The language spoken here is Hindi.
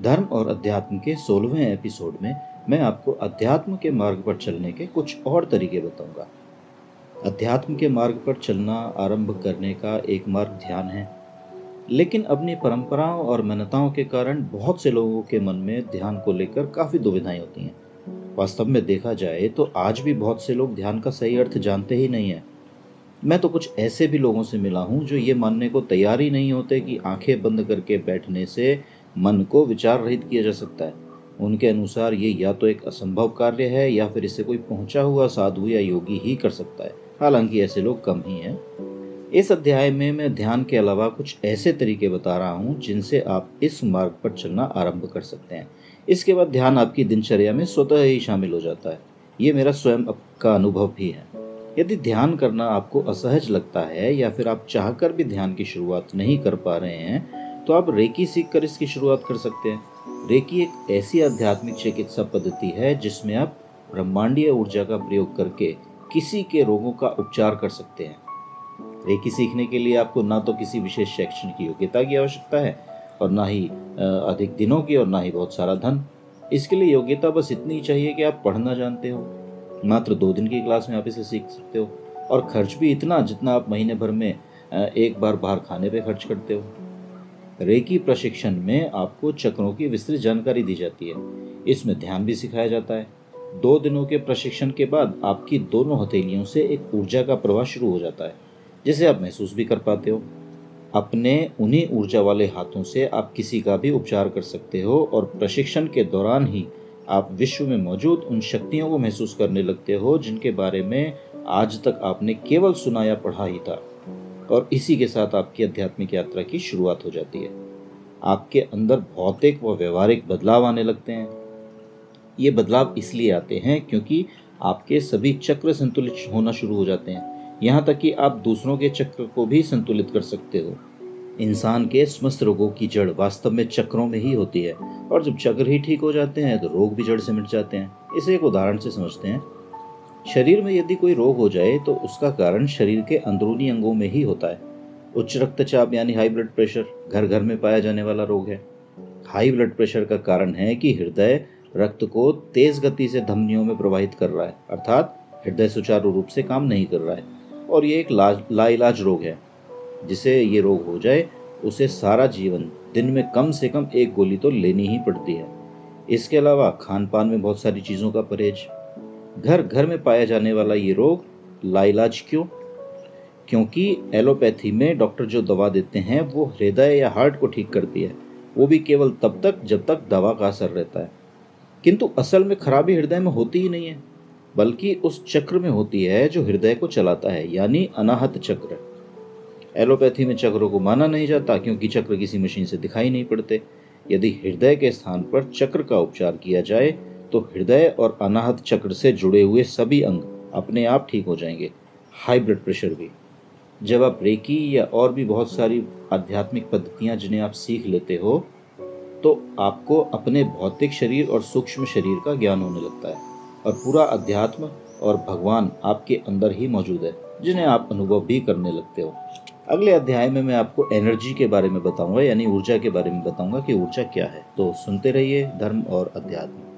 धर्म और अध्यात्म के सोलहवें एपिसोड में मैं आपको अध्यात्म के मार्ग पर चलने के कुछ और तरीके बताऊँगा। अध्यात्म के मार्ग पर चलना आरंभ करने का एक मार्ग ध्यान है, लेकिन अपनी परंपराओं और मान्यताओं के कारण बहुत से लोगों के मन में ध्यान को लेकर काफ़ी दुविधाएँ होती हैं। वास्तव में देखा जाए तो आज भी बहुत से लोग ध्यान का सही अर्थ जानते ही नहीं है। मैं तो कुछ ऐसे भी लोगों से मिला हूँ जो ये मानने को तैयार ही नहीं होते कि आँखें बंद करके बैठने से मन को विचार रहित किया जा सकता है। उनके अनुसार ये या तो एक असंभव कार्य है या फिर इसे कोई पहुँचा हुआ साधु या योगी ही कर सकता है। हालाँकि ऐसे लोग कम ही हैं। इस अध्याय में मैं ध्यान के अलावा कुछ ऐसे तरीके बता रहा हूँ जिनसे आप इस मार्ग पर चलना आरंभ कर सकते हैं। इसके बाद ध्यान आपकी दिनचर्या में स्वतः ही शामिल हो जाता है। ये मेरा स्वयं का अनुभव भी है। यदि ध्यान करना आपको असहज लगता है या फिर आप चाहकर भी ध्यान की शुरुआत नहीं कर पा रहे हैं तो आप रेकी सीख कर इसकी शुरुआत कर सकते हैं। रेकी एक ऐसी आध्यात्मिक चिकित्सा पद्धति है जिसमें आप ब्रह्मांडीय ऊर्जा का प्रयोग करके किसी के रोगों का उपचार कर सकते हैं। रेकी सीखने के लिए आपको ना तो किसी विशेष शैक्षणिक योग्यता की आवश्यकता है और ना ही अधिक दिनों की और ना ही बहुत सारा धन। इसके लिए योग्यता बस इतनी ही चाहिए कि आप पढ़ना जानते हो। मात्र दो दिन की क्लास में आप इसे सीख सकते हो और खर्च भी इतना जितना आप महीने भर में एक बार बाहर खाने पे खर्च करते हो। रेकी प्रशिक्षण में आपको चक्रों की विस्तृत जानकारी दी जाती है। इसमें ध्यान भी सिखाया जाता है। दो दिनों के प्रशिक्षण के बाद आपकी दोनों हथेलियों से एक ऊर्जा का प्रवाह शुरू हो जाता है, जिसे आप महसूस भी कर पाते हो। अपने उन्हीं ऊर्जा वाले हाथों से आप किसी का भी उपचार कर सकते हो और प्रशिक्षण के दौरान ही आप विश्व में मौजूद उन शक्तियों को महसूस करने लगते हो जिनके बारे में आज तक आपने केवल सुना या पढ़ा ही था। और इसी के साथ आपकी आध्यात्मिक यात्रा की शुरुआत हो जाती है। आपके अंदर भौतिक व व्यवहारिक बदलाव आने लगते हैं। ये बदलाव इसलिए आते हैं क्योंकि आपके सभी चक्र संतुलित होना शुरू हो जाते हैं। यहाँ तक कि आप दूसरों के चक्र को भी संतुलित कर सकते हो। इंसान के समस्त रोगों की जड़ वास्तव में चक्रों में ही होती है और जब चक्र ही ठीक हो जाते हैं तो रोग भी जड़ से मिट जाते हैं। इसे एक उदाहरण से समझते हैं। शरीर में यदि कोई रोग हो जाए तो उसका कारण शरीर के अंदरूनी अंगों में ही होता है। उच्च रक्तचाप यानी हाई ब्लड प्रेशर घर घर में पाया जाने वाला रोग है। हाई ब्लड प्रेशर का कारण है कि हृदय रक्त को तेज गति से धमनियों में प्रवाहित कर रहा है, अर्थात हृदय सुचारू रूप से काम नहीं कर रहा है। और ये एक लाइलाज रोग है। जिसे ये रोग हो जाए, उसे सारा जीवन, दिन में कम से कम एक गोली तो लेनी ही पड़ती है। इसके अलावा खान पान में बहुत सारी चीज़ों का परहेज घर घर में पाया जाने वाला ये रोग लाइलाज क्यों? क्योंकि एलोपैथी में डॉक्टर जो दवा देते हैं, वो हृदय या हार्ट को ठीक करती है। वो भी केवल तब तक जब तक दवा का असर रहता है। किंतु असल में खराबी हृदय में होती ही नहीं है, बल्कि उस चक्र में होती है जो हृदय को चलाता है, यानी अनाहत चक्र। एलोपैथी में चक्रों को माना नहीं जाता, क्योंकि चक्र किसी मशीन से दिखाई नहीं पड़ते। यदि हृदय के स्थान पर चक्र का उपचार किया जाए तो हृदय और अनाहत चक्र से जुड़े हुए सभी अंग अपने आप ठीक हो जाएँगे। हाई ब्लड प्रेशर भी। जब आप रेकी या और भी बहुत सारी आध्यात्मिक पद्धतियाँ जिन्हें आप सीख लेते हो तो आपको अपने भौतिक शरीर और सूक्ष्म शरीर का ज्ञान होने लगता है और पूरा अध्यात्म और भगवान आपके अंदर ही मौजूद है, जिन्हें आप अनुभव भी करने लगते हो। अगले अध्याय में मैं आपको एनर्जी के बारे में बताऊँगा, यानी ऊर्जा के बारे में बताऊँगा कि ऊर्जा क्या है। तो सुनते रहिए धर्म और अध्यात्म।